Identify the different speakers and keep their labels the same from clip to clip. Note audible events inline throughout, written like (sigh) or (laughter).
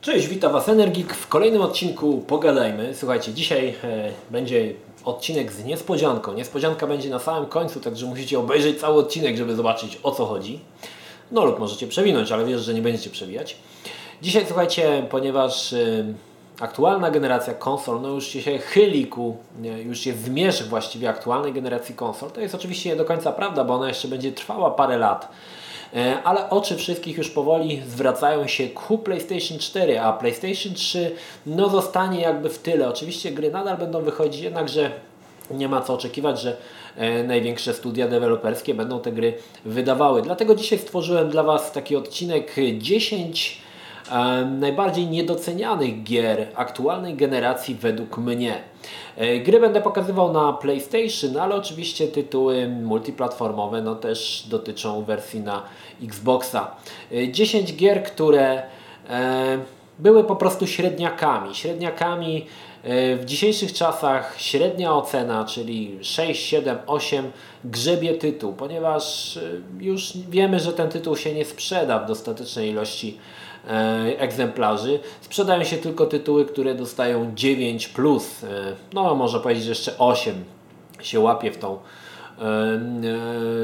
Speaker 1: Cześć, witam Was Energik. W kolejnym odcinku pogadajmy. Słuchajcie, dzisiaj e, będzie odcinek z niespodzianką. Niespodzianka będzie na samym końcu, także musicie obejrzeć cały odcinek, żeby zobaczyć o co chodzi. No lub możecie przewinąć, ale wiesz, że nie będziecie przewijać. Dzisiaj słuchajcie, ponieważ e, aktualna generacja konsol no już się chyli ku, już jest zmierzch właściwie aktualnej generacji konsol. To jest oczywiście nie do końca prawda, bo ona jeszcze będzie trwała parę lat. E, ale oczy wszystkich już powoli zwracają się ku PlayStation 4, a PlayStation 3 no zostanie jakby w tyle. Oczywiście gry nadal będą wychodzić, jednakże nie ma co oczekiwać, że e, największe studia deweloperskie będą te gry wydawały. Dlatego dzisiaj stworzyłem dla Was taki odcinek 10 najbardziej niedocenianych gier aktualnej generacji według mnie. E, gry będę pokazywał na PlayStation, ale oczywiście tytuły multiplatformowe no też dotyczą wersji na Xboxa. 10 e, gier, które e, były po prostu średniakami. Średniakami w dzisiejszych czasach średnia ocena, czyli 6, 7, 8 grzebie tytuł, ponieważ już wiemy, że ten tytuł się nie sprzeda w dostatecznej ilości E, egzemplarzy. Sprzedają się tylko tytuły, które dostają 9, plus, e, no może powiedzieć, że jeszcze 8 się łapie w tą E,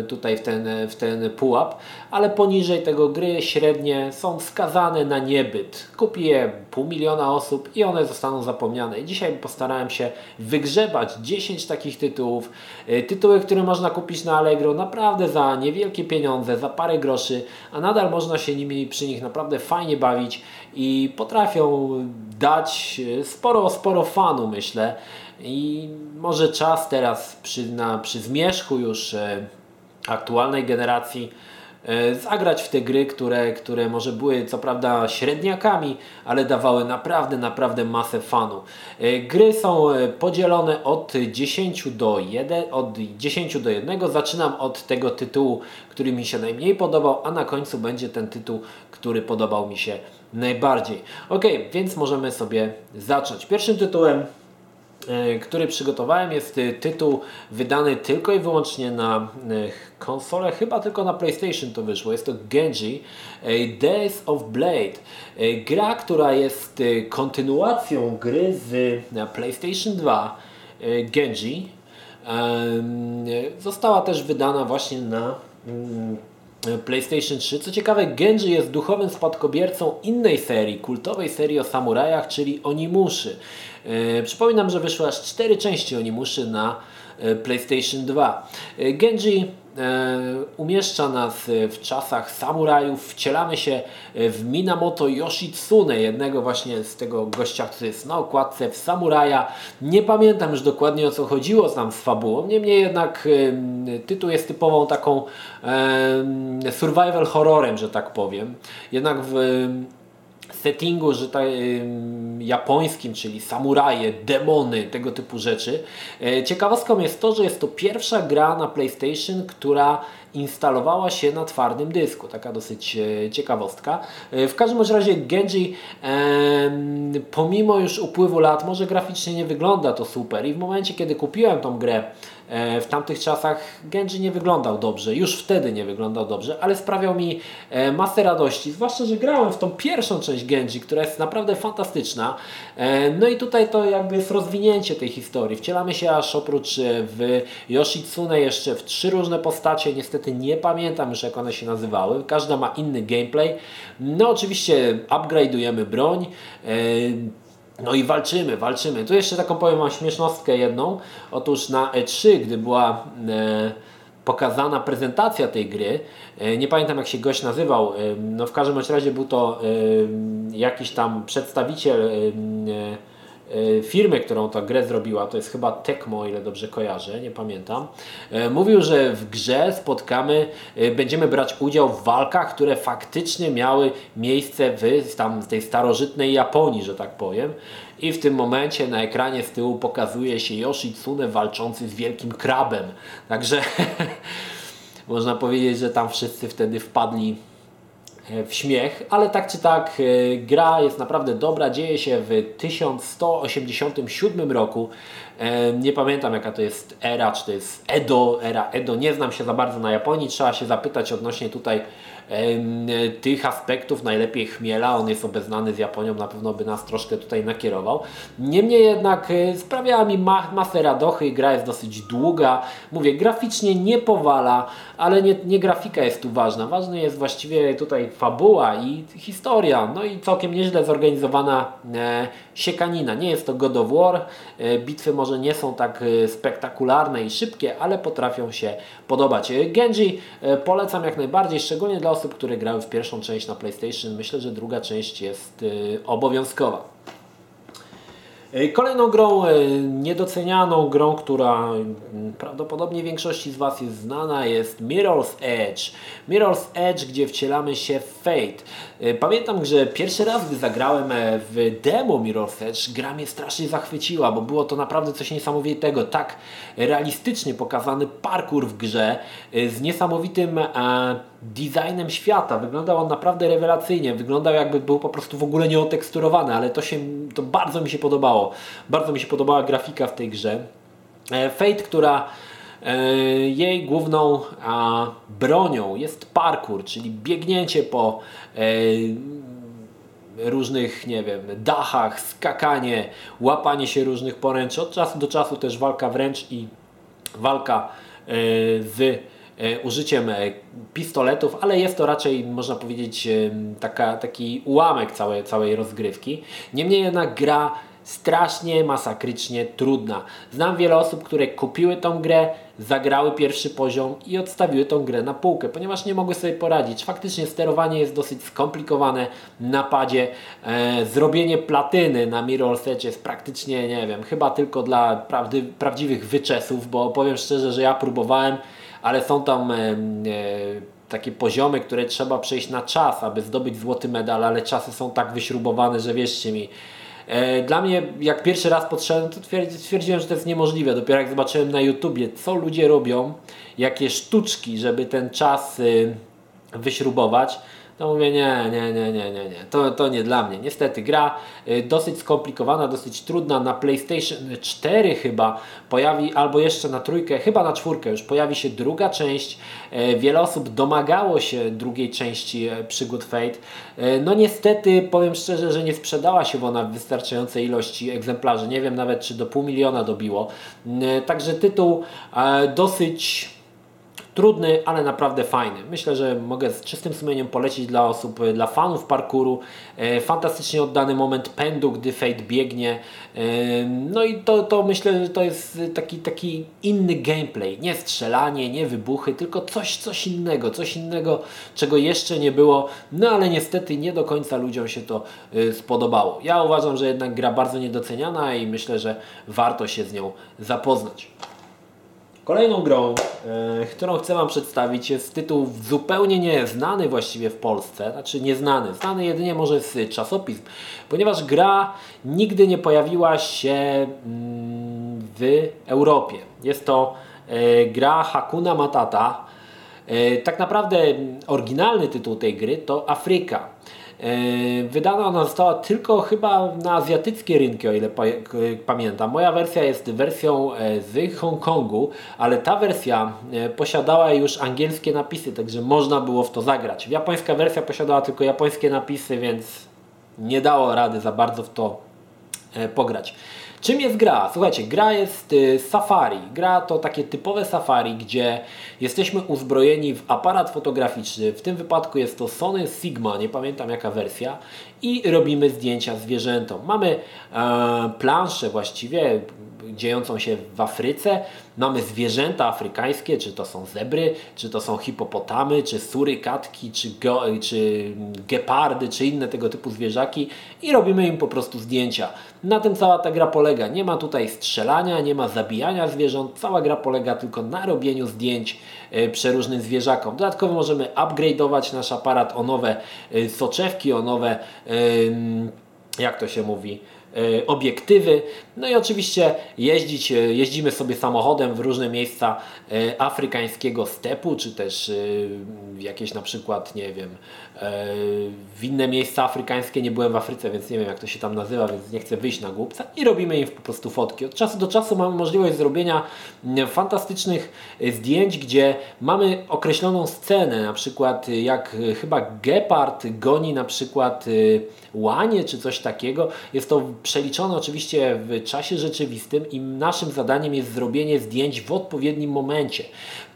Speaker 1: tutaj w ten, w ten pułap, ale poniżej tego gry średnie są skazane na niebyt. Kupi je pół miliona osób i one zostaną zapomniane. Dzisiaj postarałem się wygrzebać 10 takich tytułów. E, tytuły, które można kupić na Allegro naprawdę za niewielkie pieniądze, za parę groszy, a nadal można się nimi przy nich naprawdę fajnie bawić i potrafią dać sporo, sporo fanu myślę. I może czas teraz przy, na, przy zmierzchu już e, aktualnej generacji e, zagrać w te gry, które, które może były co prawda średniakami, ale dawały naprawdę, naprawdę masę fanu. E, gry są e, podzielone od 10 do 1, od 10 do 1. Zaczynam od tego tytułu, który mi się najmniej podobał, a na końcu będzie ten tytuł, który podobał mi się najbardziej. Ok, więc możemy sobie zacząć. Pierwszym tytułem który przygotowałem jest e, tytuł wydany tylko i wyłącznie na e, konsolę, chyba tylko na PlayStation to wyszło. Jest to Genji Days of Blade. Gra, która jest kontynuacją gry z PlayStation 2 Genji. Została też wydana właśnie na mm, PlayStation 3. Co ciekawe, Genji jest duchowym spadkobiercą innej serii, kultowej serii o samurajach, czyli Onimuszy. E, przypominam, że wyszły aż cztery części Onimuszy na e, PlayStation 2. E, Genji umieszcza nas w czasach samurajów, wcielamy się w Minamoto Yoshitsune, jednego właśnie z tego gościa, który jest na okładce w samuraja. Nie pamiętam już dokładnie o co chodziło tam z fabułą, niemniej jednak tytuł jest typową taką survival horrorem, że tak powiem. Jednak w settingu, że tak, japońskim, czyli samuraje, demony, tego typu rzeczy. E, ciekawostką jest to, że jest to pierwsza gra na PlayStation, która instalowała się na twardym dysku. Taka dosyć e, ciekawostka. E, w każdym razie Genji pomimo już upływu lat, może graficznie nie wygląda to super i w momencie kiedy kupiłem tą grę w tamtych czasach Genji nie wyglądał dobrze, już wtedy nie wyglądał dobrze, ale sprawiał mi e, masę radości, zwłaszcza, że grałem w tą pierwszą część Genji, która jest naprawdę fantastyczna. E, no i tutaj to jakby jest rozwinięcie tej historii. Wcielamy się aż oprócz w Yoshitsune jeszcze w trzy różne postacie, niestety nie pamiętam już jak one się nazywały, każda ma inny gameplay. No oczywiście upgrade'ujemy broń, no i walczymy, walczymy. Tu jeszcze taką powiem Wam śmiesznostkę jedną. Otóż na E3, gdy była e, pokazana prezentacja tej gry, e, nie pamiętam jak się gość nazywał, e, no w każdym razie był to e, jakiś tam przedstawiciel e, E, firmy, którą ta grę zrobiła, to jest chyba Tecmo, ile dobrze kojarzę, nie pamiętam, e, mówił, że w grze spotkamy, e, będziemy brać udział w walkach, które faktycznie miały miejsce w tam, tej starożytnej Japonii, że tak powiem. I w tym momencie na ekranie z tyłu pokazuje się Yoshitsune walczący z wielkim krabem. Także (laughs) można powiedzieć, że tam wszyscy wtedy wpadli E, w śmiech, ale tak czy tak e, gra jest naprawdę dobra, dzieje się w 1187 roku. E, nie pamiętam jaka to jest era, czy to jest Edo, era Edo, nie znam się za bardzo na Japonii, trzeba się zapytać odnośnie tutaj tych aspektów, najlepiej chmiela, on jest obeznany z Japonią, na pewno by nas troszkę tutaj nakierował. Niemniej jednak e, sprawiała mi ma masę radochy, gra jest dosyć długa, mówię, graficznie nie powala, ale nie, nie grafika jest tu ważna, ważny jest właściwie tutaj fabuła i historia, no i całkiem nieźle zorganizowana e, siekanina, nie jest to God of War, e, bitwy może nie są tak e, spektakularne i szybkie, ale potrafią się podobać. E, Genji e, polecam jak najbardziej, szczególnie dla osób, które grały w pierwszą część na PlayStation. Myślę, że druga część jest e, obowiązkowa. E, kolejną grą e, niedocenianą, grą, która prawdopodobnie większości z Was jest znana, jest Mirror's Edge. Mirror's Edge, gdzie wcielamy się w Fate. E, pamiętam, że pierwszy raz, gdy zagrałem w demo Mirror's Edge, gra mnie strasznie zachwyciła, bo było to naprawdę coś niesamowitego. Tak realistycznie pokazany parkour w grze z niesamowitym designem świata. Wyglądał on naprawdę rewelacyjnie. Wyglądał jakby był po prostu w ogóle nieoteksturowany, ale to, się, to bardzo mi się podobało. Bardzo mi się podobała grafika w tej grze. E, Fate, która e, jej główną bronią jest parkour, czyli biegnięcie po e, różnych, nie wiem, dachach, skakanie, łapanie się różnych poręczy. Od czasu do czasu też walka wręcz i walka z użyciem pistoletów, ale jest to raczej, można powiedzieć, taka, taki ułamek całej, całej rozgrywki. Niemniej jednak gra strasznie, masakrycznie trudna. Znam wiele osób, które kupiły tą grę, zagrały pierwszy poziom i odstawiły tą grę na półkę, ponieważ nie mogły sobie poradzić. Faktycznie sterowanie jest dosyć skomplikowane na padzie. E, zrobienie platyny na Mirror's Edge jest praktycznie, nie wiem, chyba tylko dla prawdy, prawdziwych wyczesów, bo powiem szczerze, że ja próbowałem ale są tam e, e, takie poziomy, które trzeba przejść na czas, aby zdobyć złoty medal, ale czasy są tak wyśrubowane, że wierzcie mi. E, dla mnie, jak pierwszy raz podszedłem, to stwierdziłem, że to jest niemożliwe. Dopiero jak zobaczyłem na YouTubie, co ludzie robią, jakie sztuczki, żeby ten czas y, wyśrubować, to mówię, nie, nie, nie, nie, nie, nie. To, to nie dla mnie. Niestety gra y, dosyć skomplikowana, dosyć trudna. Na PlayStation 4 chyba pojawi, albo jeszcze na trójkę, chyba na czwórkę już pojawi się druga część. Y, wiele osób domagało się drugiej części y, przygód Fate. No niestety powiem szczerze, że nie sprzedała się ona w wystarczającej ilości egzemplarzy. Nie wiem nawet, czy do pół miliona dobiło. Także tytuł dosyć trudny, ale naprawdę fajny. Myślę, że mogę z czystym sumieniem polecić dla osób, e, dla fanów parkouru. E, fantastycznie oddany moment pędu, gdy Fate biegnie. E, no i to, to myślę, że to jest taki, taki inny gameplay. Nie strzelanie, nie wybuchy, tylko coś, coś innego, coś innego, czego jeszcze nie było. No ale niestety nie do końca ludziom się to spodobało. Ja uważam, że jednak gra bardzo niedoceniana i myślę, że warto się z nią zapoznać. Kolejną grą, e, którą chcę Wam przedstawić jest tytuł zupełnie nieznany właściwie w Polsce, znaczy nieznany, znany jedynie może z czasopism, ponieważ gra nigdy nie pojawiła się mm, w Europie. Jest to e, gra Hakuna Matata. E, tak naprawdę oryginalny tytuł tej gry to Afryka. E, wydana ona została tylko chyba na azjatyckie rynki, o ile pamiętam. Moja wersja jest wersją e, z Hongkongu, ale ta wersja e, posiadała już angielskie napisy, także można było w to zagrać. Japońska wersja posiadała tylko japońskie napisy, więc nie dało rady za bardzo w to pograć. Czym jest gra? Słuchajcie, gra jest y, safari. Gra to takie typowe safari, gdzie jesteśmy uzbrojeni w aparat fotograficzny. W tym wypadku jest to Sony Sigma, nie pamiętam jaka wersja. I robimy zdjęcia zwierzętom. Mamy e, planszę właściwie dziejącą się w Afryce. Mamy zwierzęta afrykańskie, czy to są zebry, czy to są hipopotamy, czy surykatki, czy, go, czy gepardy, czy inne tego typu zwierzaki i robimy im po prostu zdjęcia. Na tym cała ta gra polega. Nie ma tutaj strzelania, nie ma zabijania zwierząt. Cała gra polega tylko na robieniu zdjęć e, przeróżnym zwierzakom. Dodatkowo możemy upgrade'ować nasz aparat o nowe e, soczewki, o nowe jak to się mówi, obiektywy. No i oczywiście jeździć, e, jeździmy sobie samochodem w różne miejsca e, afrykańskiego stepu, czy też jakieś na przykład, nie wiem, w inne miejsca afrykańskie. Nie byłem w Afryce, więc nie wiem jak to się tam nazywa, więc nie chcę wyjść na głupca i robimy im po prostu fotki. Od czasu do czasu mamy możliwość zrobienia fantastycznych zdjęć, gdzie mamy określoną scenę, na przykład jak chyba gepard goni na przykład łanie czy coś takiego. Jest to przeliczone oczywiście w czasie rzeczywistym i naszym zadaniem jest zrobienie zdjęć w odpowiednim momencie.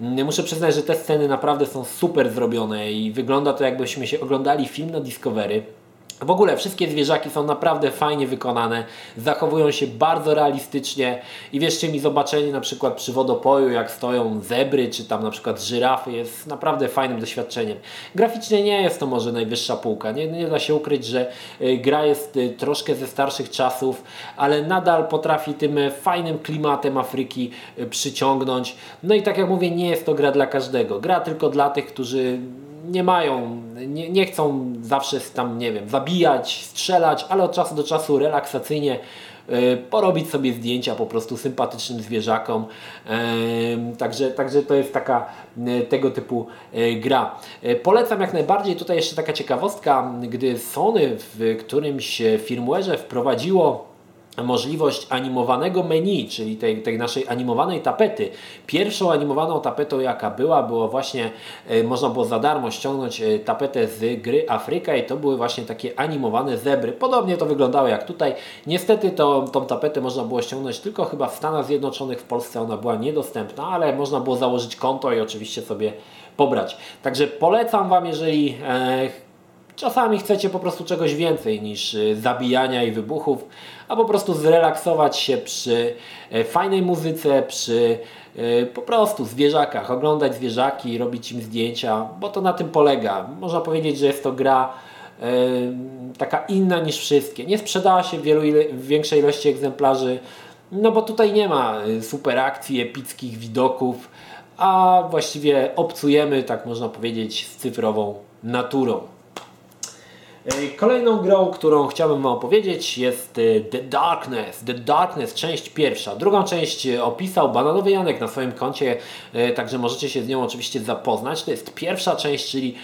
Speaker 1: Muszę przyznać, że te sceny naprawdę są super zrobione i wygląda to jakbyśmy się oglądali film na Discovery. W ogóle wszystkie zwierzaki są naprawdę fajnie wykonane, zachowują się bardzo realistycznie i wierzcie mi, zobaczenie na przykład przy wodopoju, jak stoją zebry czy tam na przykład żyrafy jest naprawdę fajnym doświadczeniem. Graficznie nie jest to może najwyższa półka, nie, nie da się ukryć, że y, gra jest y, troszkę ze starszych czasów, ale nadal potrafi tym fajnym klimatem Afryki y, przyciągnąć. No i tak jak mówię, nie jest to gra dla każdego. Gra tylko dla tych, którzy nie mają, nie, nie chcą zawsze tam, nie wiem, zabijać, strzelać, ale od czasu do czasu relaksacyjnie y, porobić sobie zdjęcia po prostu sympatycznym zwierzakom. Także, także to jest taka y, tego typu y, gra. Polecam jak najbardziej. Tutaj jeszcze taka ciekawostka, gdy Sony w którymś firmware'ze wprowadziło możliwość animowanego menu, czyli tej, tej naszej animowanej tapety. Pierwszą animowaną tapetą jaka była, było właśnie, e, można było za darmo ściągnąć e, tapetę z gry Afryka i to były właśnie takie animowane zebry. Podobnie to wyglądało jak tutaj. Niestety to, tą tapetę można było ściągnąć tylko chyba w Stanach Zjednoczonych, w Polsce ona była niedostępna, ale można było założyć konto i oczywiście sobie pobrać. Także polecam Wam, jeżeli e, czasami chcecie po prostu czegoś więcej niż e, zabijania i wybuchów, a po prostu zrelaksować się przy e, fajnej muzyce, przy e, po prostu zwierzakach, oglądać zwierzaki, robić im zdjęcia, bo to na tym polega. Można powiedzieć, że jest to gra e, taka inna niż wszystkie. Nie sprzedała się w, wielu w większej ilości egzemplarzy, no bo tutaj nie ma super akcji, epickich widoków, a właściwie obcujemy, tak można powiedzieć, z cyfrową naturą. Kolejną grą, którą chciałbym Wam opowiedzieć jest e, The Darkness. The Darkness, część pierwsza. Drugą część e, opisał Bananowy Janek na swoim koncie, także możecie się z nią oczywiście zapoznać. To jest pierwsza część, czyli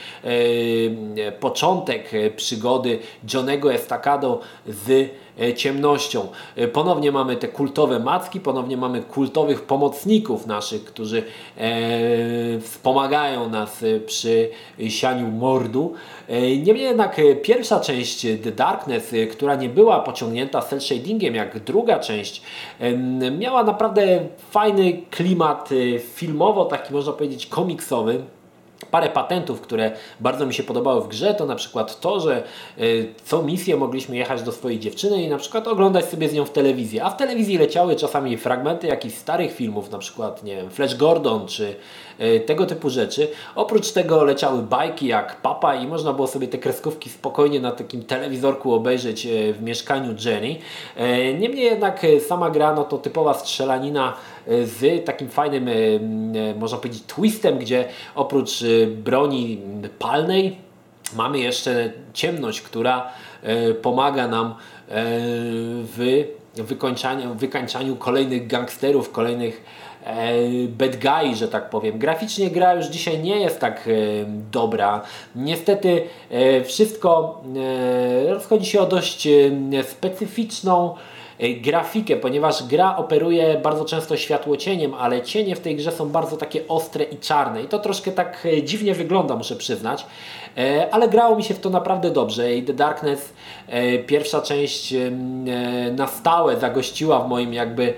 Speaker 1: początek przygody Johnego Estacado z ciemnością. E, ponownie mamy te kultowe macki, ponownie mamy kultowych pomocników naszych, którzy e, wspomagają nas przy sianiu mordu. Niemniej jednak pierwsza część The Darkness, która nie była pociągnięta cel shadingiem jak druga część, miała naprawdę fajny klimat filmowo, taki można powiedzieć komiksowy parę patentów, które bardzo mi się podobały w grze, to na przykład to, że y, co misję mogliśmy jechać do swojej dziewczyny i na przykład oglądać sobie z nią w telewizji. A w telewizji leciały czasami fragmenty jakichś starych filmów, na przykład nie wiem, Flash Gordon czy y, tego typu rzeczy. Oprócz tego leciały bajki jak Papa i można było sobie te kreskówki spokojnie na takim telewizorku obejrzeć y, w mieszkaniu Jenny. Niemniej jednak sama gra no to typowa strzelanina z takim fajnym, można powiedzieć, twistem, gdzie oprócz broni palnej mamy jeszcze ciemność, która e, pomaga nam e, w wykończaniu, wykańczaniu kolejnych gangsterów, kolejnych e, bad guy, że tak powiem. Graficznie gra już dzisiaj nie jest tak dobra. Niestety wszystko rozchodzi się o dość specyficzną E, grafikę, ponieważ gra operuje bardzo często światłocieniem, ale cienie w tej grze są bardzo takie ostre i czarne. I to troszkę tak e, dziwnie wygląda, muszę przyznać, e, ale grało mi się w to naprawdę dobrze i The Darkness pierwsza część na stałe zagościła w moim jakby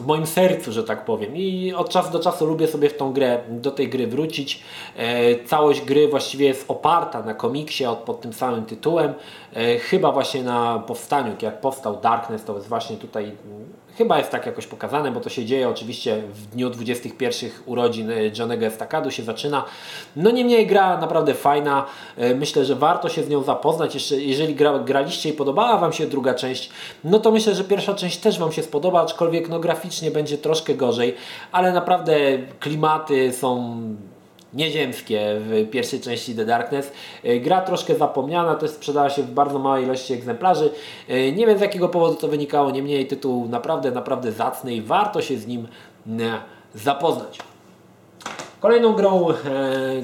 Speaker 1: w moim sercu, że tak powiem. I od czasu do czasu lubię sobie w tą grę, do tej gry wrócić. E, całość gry właściwie jest oparta na komiksie pod tym samym tytułem. E, chyba właśnie na powstaniu, jak powstał Darkness, to jest właśnie tutaj Chyba jest tak jakoś pokazane, bo to się dzieje oczywiście w dniu 21 urodzin e, Johnego Estacadu się zaczyna. No niemniej gra naprawdę fajna. E, myślę, że warto się z nią zapoznać. Jeszcze, jeżeli gra, graliście i podobała Wam się druga część, no to myślę, że pierwsza część też Wam się spodoba, aczkolwiek no graficznie będzie troszkę gorzej, ale naprawdę klimaty są nieziemskie w pierwszej części The Darkness. Gra troszkę zapomniana, też sprzedała się w bardzo małej ilości egzemplarzy. Nie wiem z jakiego powodu to wynikało, niemniej tytuł naprawdę, naprawdę zacny i warto się z nim zapoznać. Kolejną grą, e,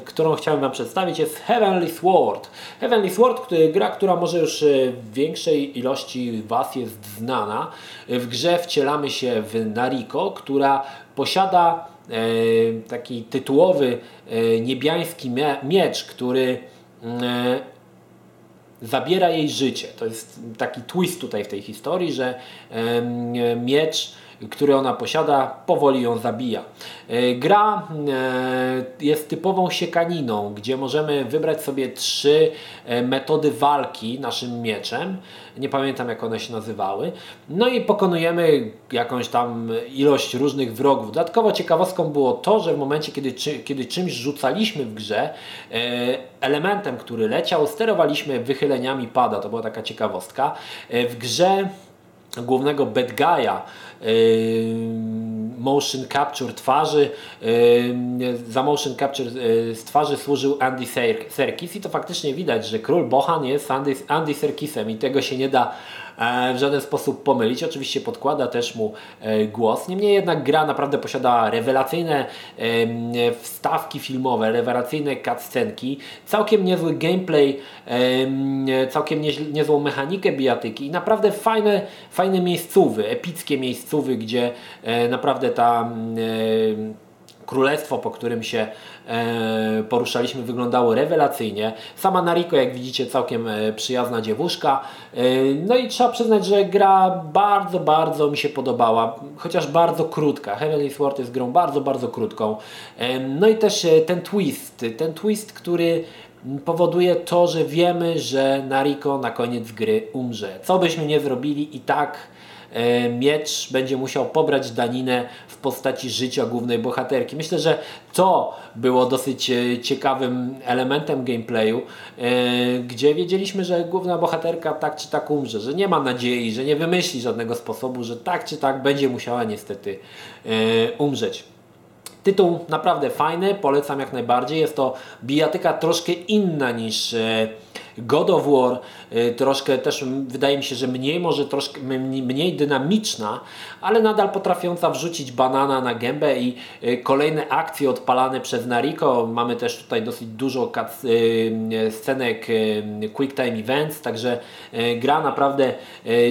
Speaker 1: którą chciałem Wam przedstawić jest Heavenly Sword. Heavenly Sword, który, gra, która może już e, w większej ilości Was jest znana. W grze wcielamy się w Nariko, która posiada e, taki tytułowy e, niebiański miecz, który e, zabiera jej życie. To jest taki twist tutaj w tej historii, że miecz który ona posiada, powoli ją zabija. E, gra e, jest typową siekaniną, gdzie możemy wybrać sobie trzy e, metody walki naszym mieczem. Nie pamiętam jak one się nazywały. No i pokonujemy jakąś tam ilość różnych wrogów. Dodatkowo ciekawostką było to, że w momencie, kiedy, kiedy czymś rzucaliśmy w grze, elementem, który leciał, sterowaliśmy wychyleniami pada. To była taka ciekawostka. W grze głównego bad guy'a motion capture twarzy. Za motion capture y, z twarzy służył Andy Serkis i to faktycznie widać, że król Bohan jest Andy, Andy Serkisem i tego się nie da w żaden sposób pomylić. Oczywiście podkłada też mu e, głos. Niemniej jednak gra naprawdę posiada rewelacyjne wstawki filmowe, rewelacyjne cutscenki, całkiem niezły gameplay, całkiem niezłą mechanikę bijatyki i naprawdę fajne, fajne miejscówy, epickie miejscówy, gdzie e, naprawdę ta królestwo, po którym się e, poruszaliśmy, wyglądało rewelacyjnie. Sama Nariko, jak widzicie, całkiem e, przyjazna dziewuszka. E, no i trzeba przyznać, że gra bardzo, bardzo mi się podobała, chociaż bardzo krótka. Heavenly Sword jest grą bardzo, bardzo krótką. No i też ten twist, ten twist, który powoduje to, że wiemy, że Nariko na koniec gry umrze. Co byśmy nie zrobili i tak E, miecz będzie musiał pobrać daninę w postaci życia głównej bohaterki. Myślę, że to było dosyć e, ciekawym elementem gameplayu, e, gdzie wiedzieliśmy, że główna bohaterka tak czy tak umrze, że nie ma nadziei, że nie wymyśli żadnego sposobu, że tak czy tak będzie musiała niestety umrzeć. Tytuł naprawdę fajny, polecam jak najbardziej. Jest to bijatyka troszkę inna niż God of War y, troszkę też wydaje mi się, że mniej może troszkę mniej dynamiczna, ale nadal potrafiąca wrzucić banana na gębę i y, kolejne akcje odpalane przez Nariko. Mamy też tutaj dosyć dużo y, scenek Quick Time Events, także gra naprawdę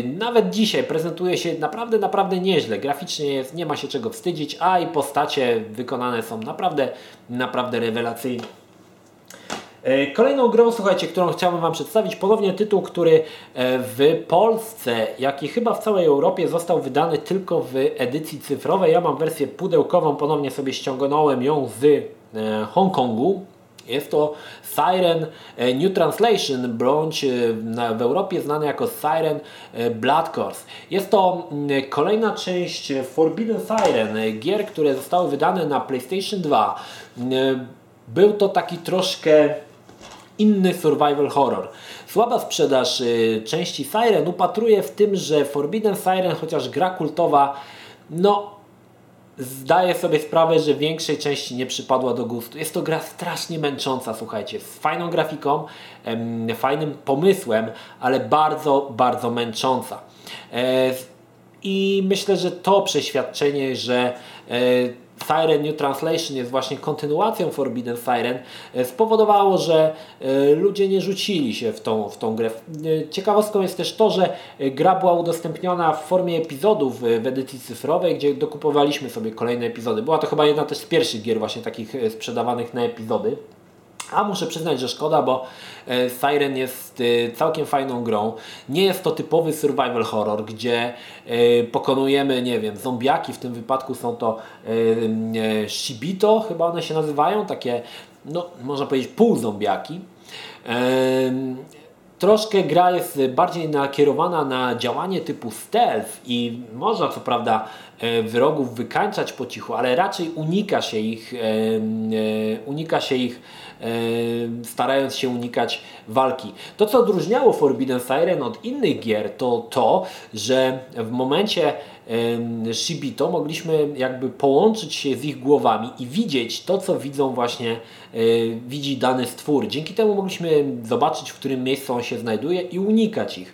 Speaker 1: nawet dzisiaj prezentuje się naprawdę, naprawdę nieźle. Graficznie jest, nie ma się czego wstydzić, a i postacie wykonane są naprawdę, naprawdę rewelacyjnie. E, kolejną grą, słuchajcie, którą chciałbym Wam przedstawić, ponownie tytuł, który e, w Polsce, jak i chyba w całej Europie został wydany tylko w edycji cyfrowej. Ja mam wersję pudełkową, ponownie sobie ściągnąłem ją z e, Hongkongu. Jest to Siren New Translation, bądź w Europie znany jako Siren Blood Course. Jest to kolejna część Forbidden Siren, gier, które zostały wydane na PlayStation 2. Był to taki troszkę inny survival horror. Słaba sprzedaż y, części Siren upatruje w tym, że Forbidden Siren, chociaż gra kultowa, no zdaję sobie sprawę, że większej części nie przypadła do gustu. Jest to gra strasznie męcząca, słuchajcie, z fajną grafiką, em, fajnym pomysłem, ale bardzo, bardzo męcząca. E, I myślę, że to przeświadczenie, że e, Siren New Translation jest właśnie kontynuacją Forbidden Siren, e, spowodowało, że e, ludzie nie rzucili się w tą, w tą grę. E, ciekawostką jest też to, że gra była udostępniona w formie epizodów w edycji cyfrowej, gdzie dokupowaliśmy sobie kolejne epizody. Była to chyba jedna też z pierwszych gier właśnie takich sprzedawanych na epizody. A muszę przyznać, że szkoda, bo e, Siren jest e, całkiem fajną grą. Nie jest to typowy survival horror, gdzie e, pokonujemy, nie wiem, zombiaki. W tym wypadku są to shibito, chyba one się nazywają, takie, no, można powiedzieć, pół zombiaki. Troszkę gra jest bardziej nakierowana na działanie typu stealth i można co prawda wrogów wykańczać po cichu, ale raczej unika się ich, unika się ich starając się unikać walki. To, co odróżniało Forbidden Siren od innych gier, to to, że w momencie, Shibito mogliśmy jakby połączyć się z ich głowami i widzieć to, co widzą właśnie, e, widzi dany stwór. Dzięki temu mogliśmy zobaczyć, w którym miejscu on się znajduje i unikać ich.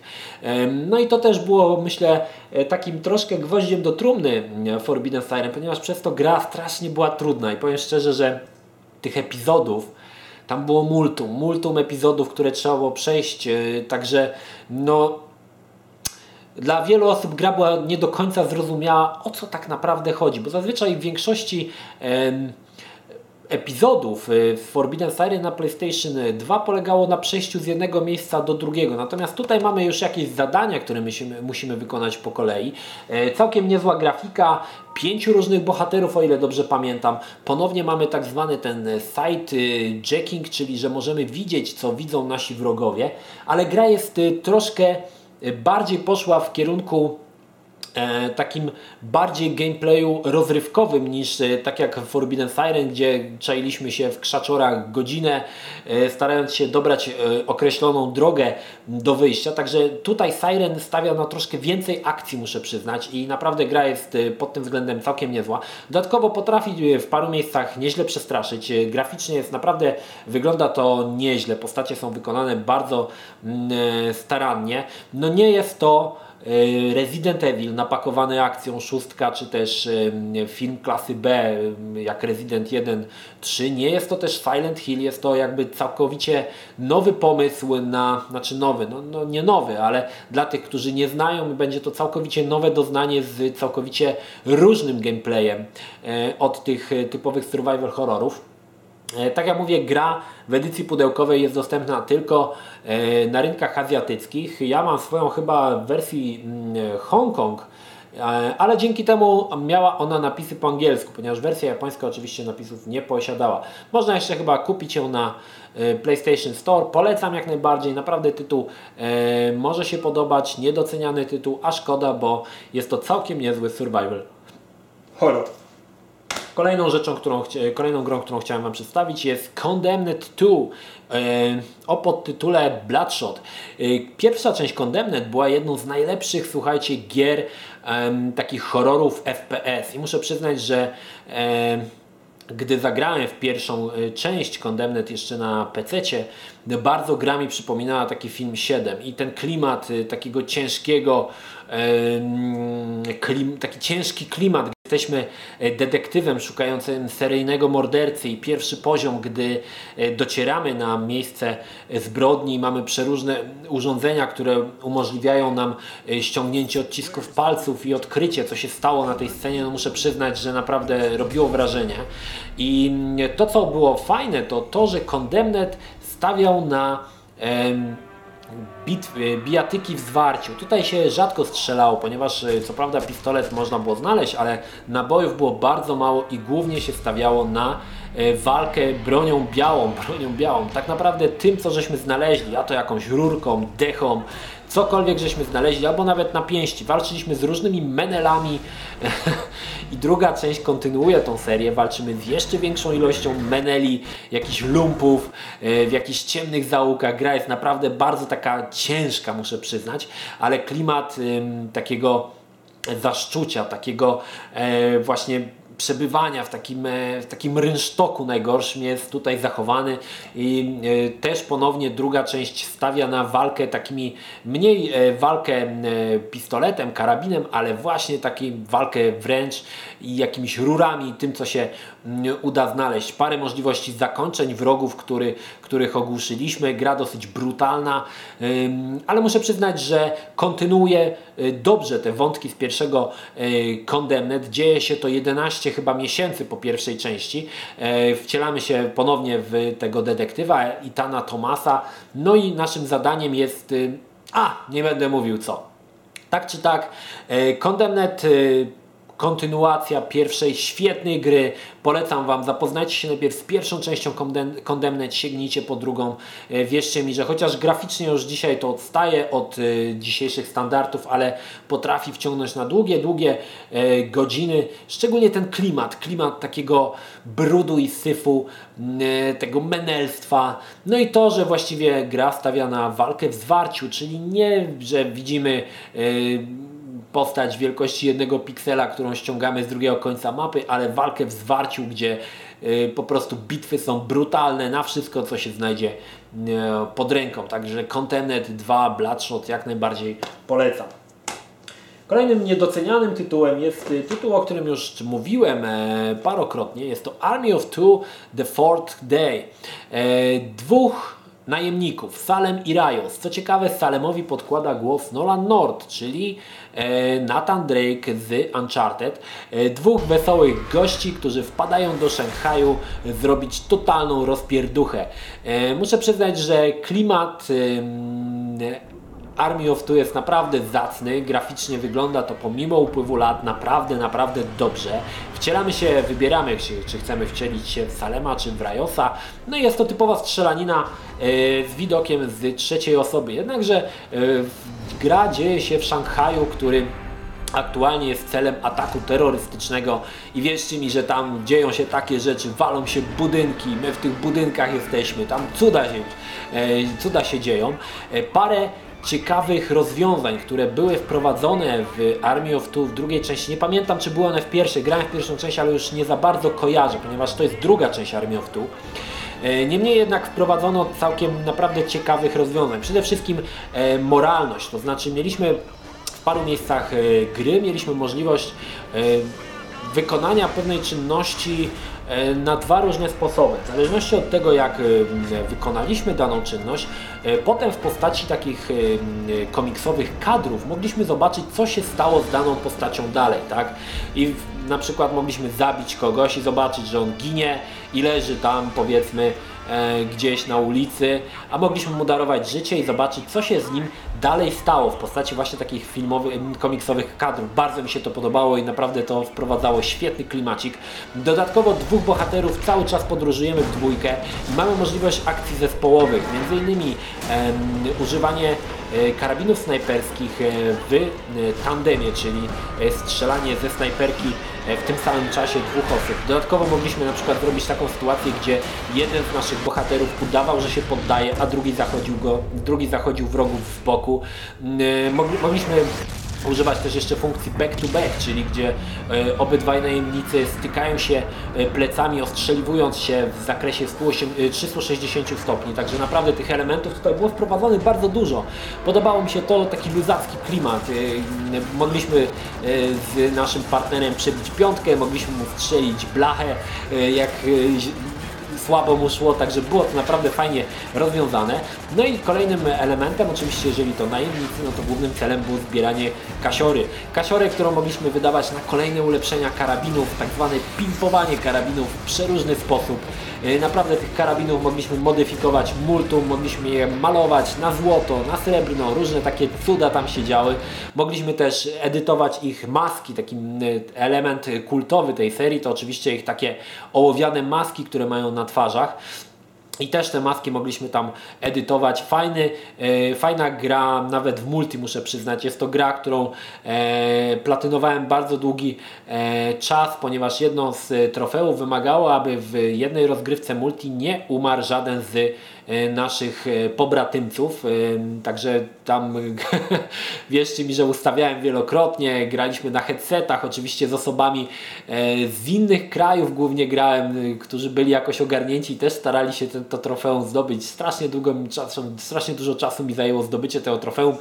Speaker 1: No i to też było, myślę, e, takim troszkę gwoździem do trumny Forbidden Siren, ponieważ przez to gra strasznie była trudna i powiem szczerze, że tych epizodów tam było multum, multum epizodów, które trzeba było przejść, e, także no dla wielu osób gra była nie do końca zrozumiała, o co tak naprawdę chodzi, bo zazwyczaj w większości epizodów y, w Forbidden Siren na PlayStation 2 polegało na przejściu z jednego miejsca do drugiego. Natomiast tutaj mamy już jakieś zadania, które musimy, musimy wykonać po kolei. E, całkiem niezła grafika, pięciu różnych bohaterów, o ile dobrze pamiętam. Ponownie mamy tak zwany ten site y, jacking, czyli że możemy widzieć, co widzą nasi wrogowie, ale gra jest y, troszkę bardziej poszła w kierunku takim bardziej gameplayu rozrywkowym niż e, tak jak w Forbidden Siren, gdzie czailiśmy się w krzaczorach godzinę, e, starając się dobrać określoną drogę do wyjścia. Także tutaj Siren stawia na troszkę więcej akcji, muszę przyznać, i naprawdę gra jest pod tym względem całkiem niezła. Dodatkowo potrafi w paru miejscach nieźle przestraszyć. Graficznie jest naprawdę, wygląda to nieźle. Postacie są wykonane bardzo mm, starannie. No nie jest to E, Resident Evil napakowany akcją szóstka, czy też e, film klasy B, e, jak Resident 1, 3. Nie jest to też Silent Hill, jest to jakby całkowicie nowy pomysł na, znaczy nowy, no, no nie nowy, ale dla tych, którzy nie znają, będzie to całkowicie nowe doznanie z całkowicie różnym gameplayem od tych typowych survival horrorów. E, tak jak mówię, gra w edycji pudełkowej jest dostępna tylko e, na rynkach azjatyckich. Ja mam swoją chyba w wersji mm, Hongkong, e, ale dzięki temu miała ona napisy po angielsku, ponieważ wersja japońska oczywiście napisów nie posiadała. Można jeszcze chyba kupić ją na PlayStation Store. Polecam jak najbardziej. Naprawdę tytuł może się podobać, niedoceniany tytuł, a szkoda, bo jest to całkiem niezły survival horror. Kolejną rzeczą, którą, kolejną grą, którą chciałem Wam przedstawić jest Condemned 2 e, o podtytule Bloodshot. E, pierwsza część Condemned była jedną z najlepszych, słuchajcie, gier takich horrorów FPS i muszę przyznać, że gdy zagrałem w pierwszą e, część Condemned jeszcze na PC, bardzo gra mi przypominała taki film 7 i ten klimat takiego ciężkiego, taki ciężki klimat Jesteśmy e, detektywem szukającym seryjnego mordercy i pierwszy poziom, gdy e, docieramy na miejsce zbrodni, mamy przeróżne urządzenia, które umożliwiają nam e, ściągnięcie odcisków palców i odkrycie, co się stało na tej scenie, no muszę przyznać, że naprawdę robiło wrażenie. I mm, to, co było fajne, to to, że Condemned stawiał na em, bitwy, bijatyki w zwarciu. Tutaj się rzadko strzelało, ponieważ e, co prawda pistolet można było znaleźć, ale nabojów było bardzo mało i głównie się stawiało na e, walkę bronią białą, (laughs) bronią białą. Tak naprawdę tym, co żeśmy znaleźli, a to jakąś rurką, dechą, cokolwiek żeśmy znaleźli, albo nawet na pięści. Walczyliśmy z różnymi menelami (laughs) i druga część kontynuuje tą serię. Walczymy z jeszcze większą ilością meneli, jakichś lumpów, e, w jakichś ciemnych zaułkach. Gra jest naprawdę bardzo taka ciężka, muszę przyznać, ale klimat takiego zaszczucia, takiego e, właśnie przebywania w takim, e, w takim rynsztoku najgorszym jest tutaj zachowany i e, też ponownie druga część stawia na walkę takimi, mniej e, walkę pistoletem, karabinem, ale właśnie taką walkę wręcz i jakimiś rurami, tym co się uda znaleźć. Parę możliwości zakończeń wrogów, który, których ogłuszyliśmy. Gra dosyć brutalna, ale muszę przyznać, że kontynuuje dobrze te wątki z pierwszego Condemned. Dzieje się to 11 chyba miesięcy po pierwszej części. E, wcielamy się ponownie w tego detektywa Itana Tomasa. No i naszym zadaniem jest... Y, a, nie będę mówił co. Tak czy tak, e, Condemned y, kontynuacja pierwszej świetnej gry. Polecam Wam, zapoznajcie się najpierw z pierwszą częścią Condemned, sięgnijcie po drugą. E, wierzcie mi, że chociaż graficznie już dzisiaj to odstaje od e, dzisiejszych standardów, ale potrafi wciągnąć na długie, długie e, godziny. Szczególnie ten klimat, klimat takiego brudu i syfu, tego menelstwa. No i to, że właściwie gra stawia na walkę w zwarciu, czyli nie, że widzimy postać wielkości jednego piksela, którą ściągamy z drugiego końca mapy, ale walkę w zwarciu, gdzie y, po prostu bitwy są brutalne na wszystko, co się znajdzie y, pod ręką. Także Contented 2 Bloodshot jak najbardziej polecam. Kolejnym niedocenianym tytułem jest y, tytuł, o którym już mówiłem e, parokrotnie. Jest to Army of Two The Fourth Day. E, dwóch najemników, Salem i Rios. Co ciekawe, Salemowi podkłada głos Nolan North, czyli e, Nathan Drake z Uncharted. E, dwóch wesołych gości, którzy wpadają do Szanghaju zrobić totalną rozpierduchę. E, muszę przyznać, że klimat Army of Two jest naprawdę zacny, graficznie wygląda to pomimo upływu lat naprawdę, naprawdę dobrze. Wcielamy się, wybieramy czy, czy chcemy wcielić się w Salema czy w Rajosa. No i jest to typowa strzelanina e, z widokiem z trzeciej osoby. Jednakże e, gra dzieje się w Szanghaju, który aktualnie jest celem ataku terrorystycznego i wierzcie mi, że tam dzieją się takie rzeczy, walą się budynki, my w tych budynkach jesteśmy, tam cuda się, e, cuda się dzieją. Parę ciekawych rozwiązań, które były wprowadzone w Army of Two w drugiej części. Nie pamiętam, czy były one w pierwszej. Grałem w pierwszą część, ale już nie za bardzo kojarzę, ponieważ to jest druga część Army of Two. E, niemniej jednak wprowadzono całkiem naprawdę ciekawych rozwiązań. Przede wszystkim e, moralność, to znaczy mieliśmy w paru miejscach e, gry, mieliśmy możliwość wykonania pewnej czynności na dwa różne sposoby. W zależności od tego, jak e, wykonaliśmy daną czynność, e, potem w postaci takich komiksowych kadrów mogliśmy zobaczyć, co się stało z daną postacią dalej, tak? I na przykład mogliśmy zabić kogoś i zobaczyć, że on ginie i leży tam, powiedzmy, E, gdzieś na ulicy, a mogliśmy mu darować życie i zobaczyć, co się z nim dalej stało w postaci właśnie takich filmowych, komiksowych kadrów. Bardzo mi się to podobało i naprawdę to wprowadzało świetny klimacik. Dodatkowo dwóch bohaterów cały czas podróżujemy w dwójkę i mamy możliwość akcji zespołowych, między innymi używanie e, karabinów snajperskich e, w tandemie, czyli strzelanie ze snajperki w tym samym czasie dwóch osób. Dodatkowo mogliśmy na przykład zrobić taką sytuację, gdzie jeden z naszych bohaterów udawał, że się poddaje, a drugi zachodził, go, drugi zachodził wrogów w boku. Mm, mogliśmy używać też jeszcze funkcji back to back, czyli gdzie e, obydwaj najemnicy stykają się e, plecami, ostrzeliwując się w zakresie 360 e, stopni. Także naprawdę tych elementów tutaj było wprowadzone bardzo dużo. Podobało mi się to taki luzacki klimat. Mogliśmy z naszym partnerem przebić piątkę, mogliśmy mu strzelić blachę, jak słabo mu szło, także było to naprawdę fajnie rozwiązane. No i kolejnym elementem, oczywiście jeżeli to najemnicy, no to głównym celem było zbieranie kasiory. Kasiory, którą mogliśmy wydawać na kolejne ulepszenia karabinów, tak zwane pimpowanie karabinów w przeróżny sposób. E, naprawdę tych karabinów mogliśmy modyfikować multum, mogliśmy je malować na złoto, na srebrno, różne takie cuda tam się działy. Mogliśmy też edytować ich maski, taki element kultowy tej serii to oczywiście ich takie ołowiane maski, które mają na twarzach. I też te maski mogliśmy tam edytować. Fajny, e, fajna gra, nawet w multi muszę przyznać. Jest to gra, którą e, platynowałem bardzo długi e, czas, ponieważ jedno z trofeów wymagało, aby w jednej rozgrywce multi nie umarł żaden z E, naszych e, pobratymców. E, także tam (laughs) wierzcie mi, że ustawiałem wielokrotnie, graliśmy na headsetach, oczywiście z osobami z innych krajów głównie grałem, którzy byli jakoś ogarnięci i też starali się ten, to trofeum zdobyć. Strasznie długo mi strasznie dużo czasu mi zajęło zdobycie tego trofeum.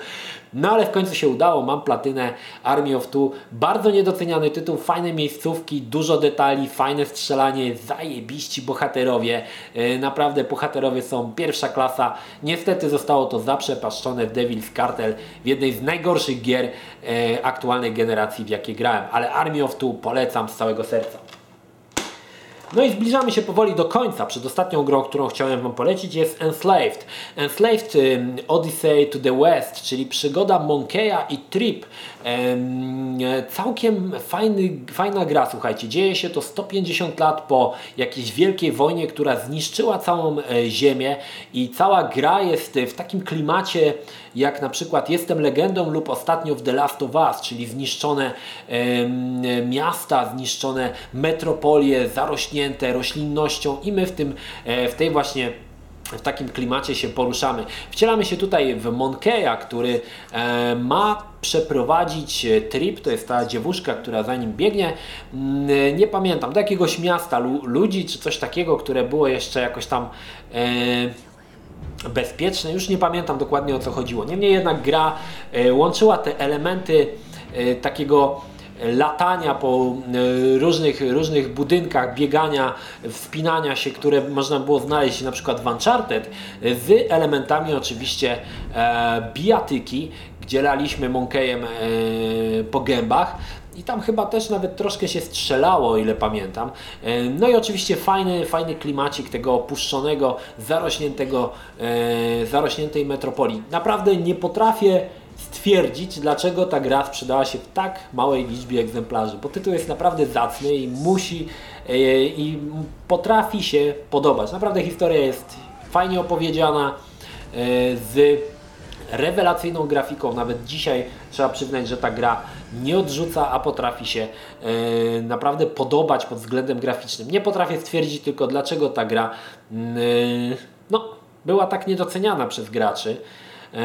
Speaker 1: No ale w końcu się udało, mam platynę Army of Two, bardzo niedoceniany tytuł, fajne miejscówki, dużo detali, fajne strzelanie, zajebiści bohaterowie, naprawdę bohaterowie są pierwsza klasa. Niestety zostało to zaprzepaszczone w Devil's Cartel w jednej z najgorszych gier e, aktualnej generacji, w jakie grałem. Ale Army of Two polecam z całego serca. No i zbliżamy się powoli do końca. Przedostatnią grą, którą chciałem Wam polecić jest Enslaved. Enslaved Odyssey to the West, czyli przygoda Monkeya i Trip. Całkiem fajny, fajna gra, słuchajcie. Dzieje się to 150 lat po jakiejś wielkiej wojnie, która zniszczyła całą e, ziemię i cała gra jest w takim klimacie jak na przykład Jestem legendą lub ostatnio w The Last of Us, czyli zniszczone miasta, zniszczone metropolie, zarośnięte roślinnością i my w, tym, e, w tej właśnie w takim klimacie się poruszamy. Wcielamy się tutaj w Monkeya, który e, ma przeprowadzić e, trip, to jest ta dziewuszka, która za nim biegnie, mm, nie pamiętam, do jakiegoś miasta ludzi, czy coś takiego, które było jeszcze jakoś tam e, bezpieczne, już nie pamiętam dokładnie o co chodziło. Niemniej jednak gra e, łączyła te elementy e, takiego latania po e, różnych, różnych budynkach, biegania, wspinania się, które można było znaleźć na przykład w Uncharted, z elementami oczywiście e, bijatyki, gdzie laliśmy Monkeyem e, po gębach. I tam chyba też nawet troszkę się strzelało, o ile pamiętam. E, no i oczywiście fajny, fajny klimacik tego opuszczonego, zarośniętego, e, zarośniętej metropolii. Naprawdę nie potrafię stwierdzić, dlaczego ta gra sprzedała się w tak małej liczbie egzemplarzy, bo tytuł jest naprawdę zacny i musi e, i potrafi się podobać. Naprawdę historia jest fajnie opowiedziana, z rewelacyjną grafiką. Nawet dzisiaj trzeba przyznać, że ta gra nie odrzuca, a potrafi się e, naprawdę podobać pod względem graficznym. Nie potrafię stwierdzić tylko, dlaczego ta gra no, była tak niedoceniana przez graczy. E,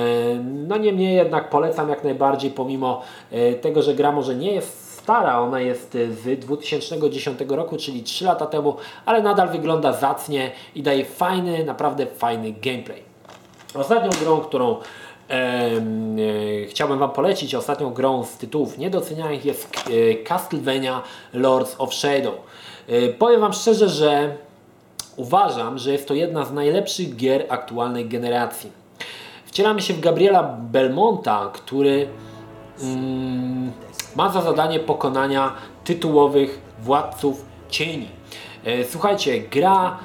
Speaker 1: no niemniej jednak polecam jak najbardziej, pomimo e, tego, że gra może nie jest stara, ona jest z 2010 roku, czyli 3 lata temu, ale nadal wygląda zacnie i daje fajny, naprawdę fajny gameplay. Ostatnią grą, którą e, e, chciałbym Wam polecić, ostatnią grą z tytułów niedocenianych jest e, Castlevania Lords of Shadow. E, powiem Wam szczerze, że uważam, że jest to jedna z najlepszych gier aktualnej generacji. Wcielamy się w Gabriela Belmonta, który mm, ma za zadanie pokonania tytułowych władców cieni. E, słuchajcie, gra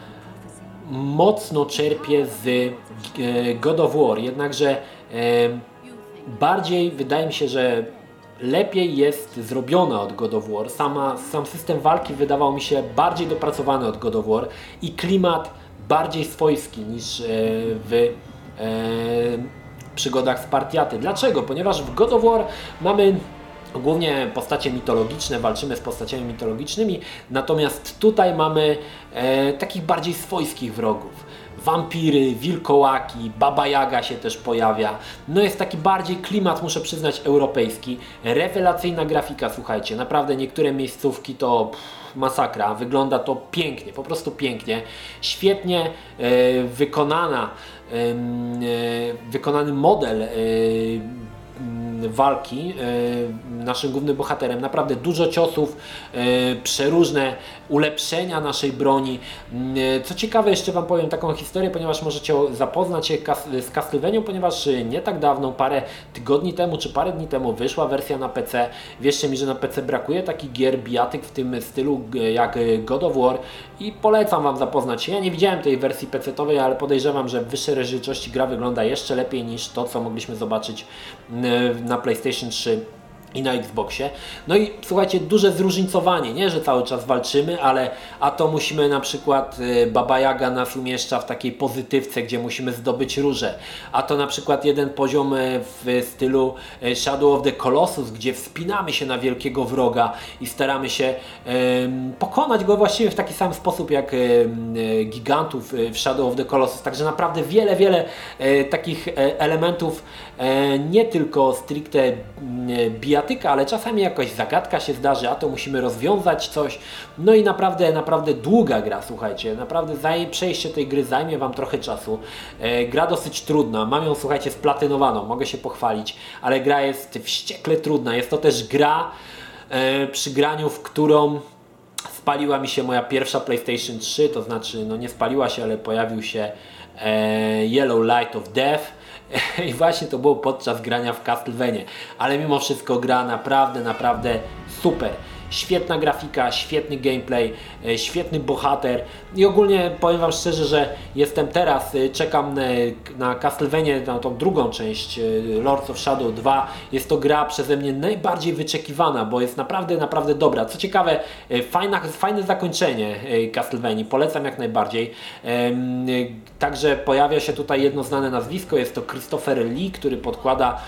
Speaker 1: mocno czerpie z e, God of War, jednakże e, bardziej wydaje mi się, że lepiej jest zrobiona od God of War. Sama, sam system walki wydawał mi się bardziej dopracowany od God of War i klimat bardziej swojski niż w przygodach Spartiaty. Dlaczego? Ponieważ w God of War mamy głównie postacie mitologiczne, walczymy z postaciami mitologicznymi, natomiast tutaj mamy e, takich bardziej swojskich wrogów. Wampiry, wilkołaki, Baba Jaga się też pojawia. No jest taki bardziej klimat, muszę przyznać, europejski. Rewelacyjna grafika, słuchajcie, naprawdę niektóre miejscówki to... Pff, masakra. Wygląda to pięknie, po prostu pięknie. Świetnie e, wykonana, e, wykonany model e, walki e, naszym głównym bohaterem. Naprawdę dużo ciosów, e, przeróżne ulepszenia naszej broni. E, co ciekawe, jeszcze Wam powiem taką historię, ponieważ możecie zapoznać się z Castlevanią, ponieważ nie tak dawno, parę tygodni temu czy parę dni temu wyszła wersja na PC. Wierzcie mi, że na PC brakuje takich gier bijatyk w tym stylu jak God of War i polecam Wam zapoznać się. Ja nie widziałem tej wersji PC-owej, ale podejrzewam, że w wyższej rozdzielczości gra wygląda jeszcze lepiej niż to, co mogliśmy zobaczyć na PlayStation 3 i na Xboxie. No i słuchajcie, duże zróżnicowanie, nie, że cały czas walczymy, ale a to musimy na przykład y, Baba Yaga nas umieszcza w takiej pozytywce, gdzie musimy zdobyć róże, a to na przykład jeden poziom y, w stylu y, Shadow of the Colossus, gdzie wspinamy się na wielkiego wroga i staramy się um, pokonać go właściwie w taki sam sposób jak um, gigantów w Shadow of the Colossus. Także naprawdę wiele, wiele um, takich elementów nie tylko stricte bijatycznych, ale czasami jakaś zagadka się zdarzy, a to musimy rozwiązać coś. No i naprawdę, naprawdę długa gra, słuchajcie. Naprawdę przejście tej gry zajmie Wam trochę czasu. E, gra dosyć trudna. Mam ją, słuchajcie, splatynowaną, mogę się pochwalić, ale gra jest wściekle trudna. Jest to też gra, e, przy graniu, w którą spaliła mi się moja pierwsza PlayStation 3, to znaczy, no nie spaliła się, ale pojawił się e, Yellow Light of Death I właśnie to było podczas grania w Castlevania. Ale mimo wszystko gra naprawdę, naprawdę super. Świetna grafika, świetny gameplay, e, świetny bohater i ogólnie powiem Wam szczerze, że jestem teraz, e, czekam na Castlevania, na tą drugą część e, Lords of Shadow 2. Jest to gra przeze mnie najbardziej wyczekiwana, bo jest naprawdę, naprawdę dobra. Co ciekawe, fajna, fajne zakończenie Castlevania, polecam jak najbardziej. Także pojawia się tutaj jedno znane nazwisko, jest to Christopher Lee, który podkłada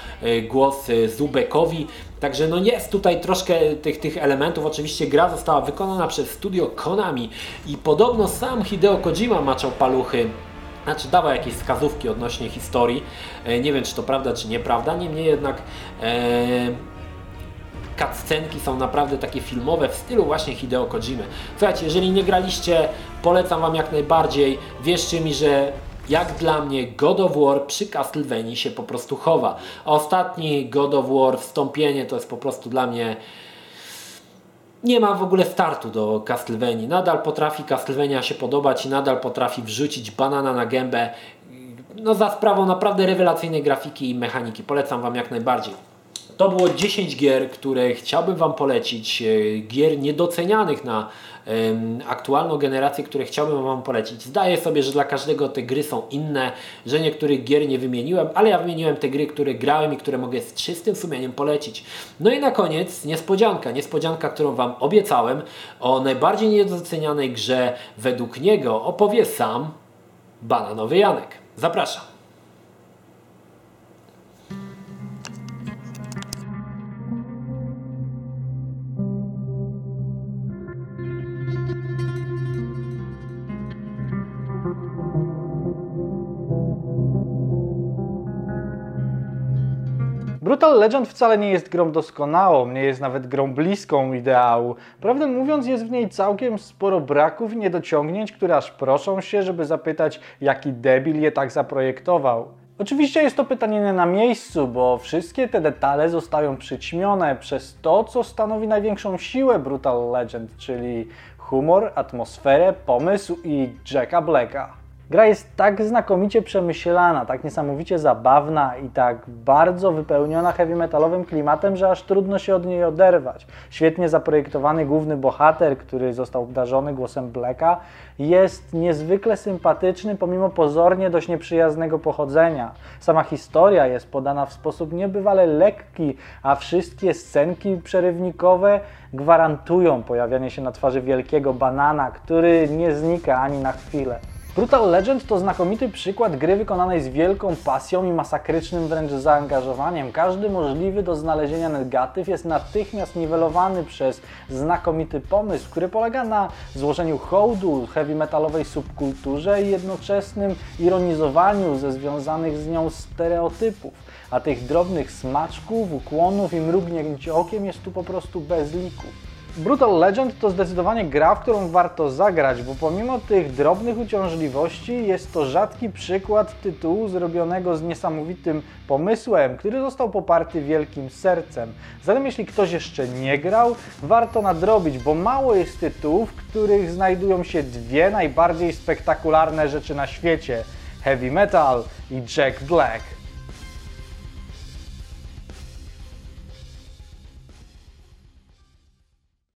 Speaker 1: głos Zubekowi. Także no jest tutaj troszkę tych, tych elementów. Oczywiście gra została wykonana przez studio Konami i podobno sam Hideo Kojima maczał paluchy Znaczy dawał jakieś wskazówki odnośnie historii. E, Nie wiem, czy to prawda, czy nieprawda. Niemniej jednak e, cutscenki są naprawdę takie filmowe w stylu właśnie Hideo Kojimy. Słuchajcie, jeżeli nie graliście, polecam Wam jak najbardziej. Wierzcie mi, że jak dla mnie God of War przy Castlevanii się po prostu chowa. Ostatni God of War, wstąpienie to jest po prostu dla mnie nie ma w ogóle startu do Castlevanii. Nadal potrafi Castlevania się podobać i nadal potrafi wrzucić banana na gębę. No za sprawą naprawdę rewelacyjnej grafiki i mechaniki. Polecam Wam jak najbardziej. To było 10 gier, które chciałbym Wam polecić. Gier niedocenianych na aktualną generację, które chciałbym Wam polecić. Zdaję sobie, że dla każdego te gry są inne, że niektórych gier nie wymieniłem, ale ja wymieniłem te gry, które grałem i które mogę z czystym sumieniem polecić. No i na koniec niespodzianka. Niespodzianka, którą Wam obiecałem o najbardziej niedocenianej grze według niego opowie sam Bananowy Janek. Zapraszam.
Speaker 2: Brutal Legend wcale nie jest grą doskonałą, nie jest nawet grą bliską ideału. Prawdę mówiąc, jest w niej całkiem sporo braków i niedociągnięć, które aż proszą się, żeby zapytać, jaki debil je tak zaprojektował. Oczywiście jest to pytanie nie na miejscu, bo wszystkie te detale zostają przyćmione przez to, co stanowi największą siłę Brutal Legend, czyli humor, atmosferę, pomysł i Jacka Blacka. Gra jest tak znakomicie przemyślana, tak niesamowicie zabawna i tak bardzo wypełniona heavy metalowym klimatem, że aż trudno się od niej oderwać. Świetnie zaprojektowany główny bohater, który został obdarzony głosem Blacka, jest niezwykle sympatyczny pomimo pozornie dość nieprzyjaznego pochodzenia. Sama historia jest podana w sposób niebywale lekki, a wszystkie scenki przerywnikowe gwarantują pojawianie się na twarzy wielkiego banana, który nie znika ani na chwilę. Brutal Legend to znakomity przykład gry wykonanej z wielką pasją i masakrycznym wręcz zaangażowaniem. Każdy możliwy do znalezienia negatyw jest natychmiast niwelowany przez znakomity pomysł, który polega na złożeniu hołdu heavy metalowej subkulturze i jednoczesnym ironizowaniu ze związanych z nią stereotypów. A tych drobnych smaczków, ukłonów i mrugnięć okiem jest tu po prostu bez liku. Brutal Legend to zdecydowanie gra, w którą warto zagrać, bo pomimo tych drobnych uciążliwości jest to rzadki przykład tytułu zrobionego z niesamowitym pomysłem, który został poparty wielkim sercem. Zatem jeśli ktoś jeszcze nie grał, warto nadrobić, bo mało jest tytułów, w których znajdują się dwie najbardziej spektakularne rzeczy na świecie: heavy metal i Jack Black.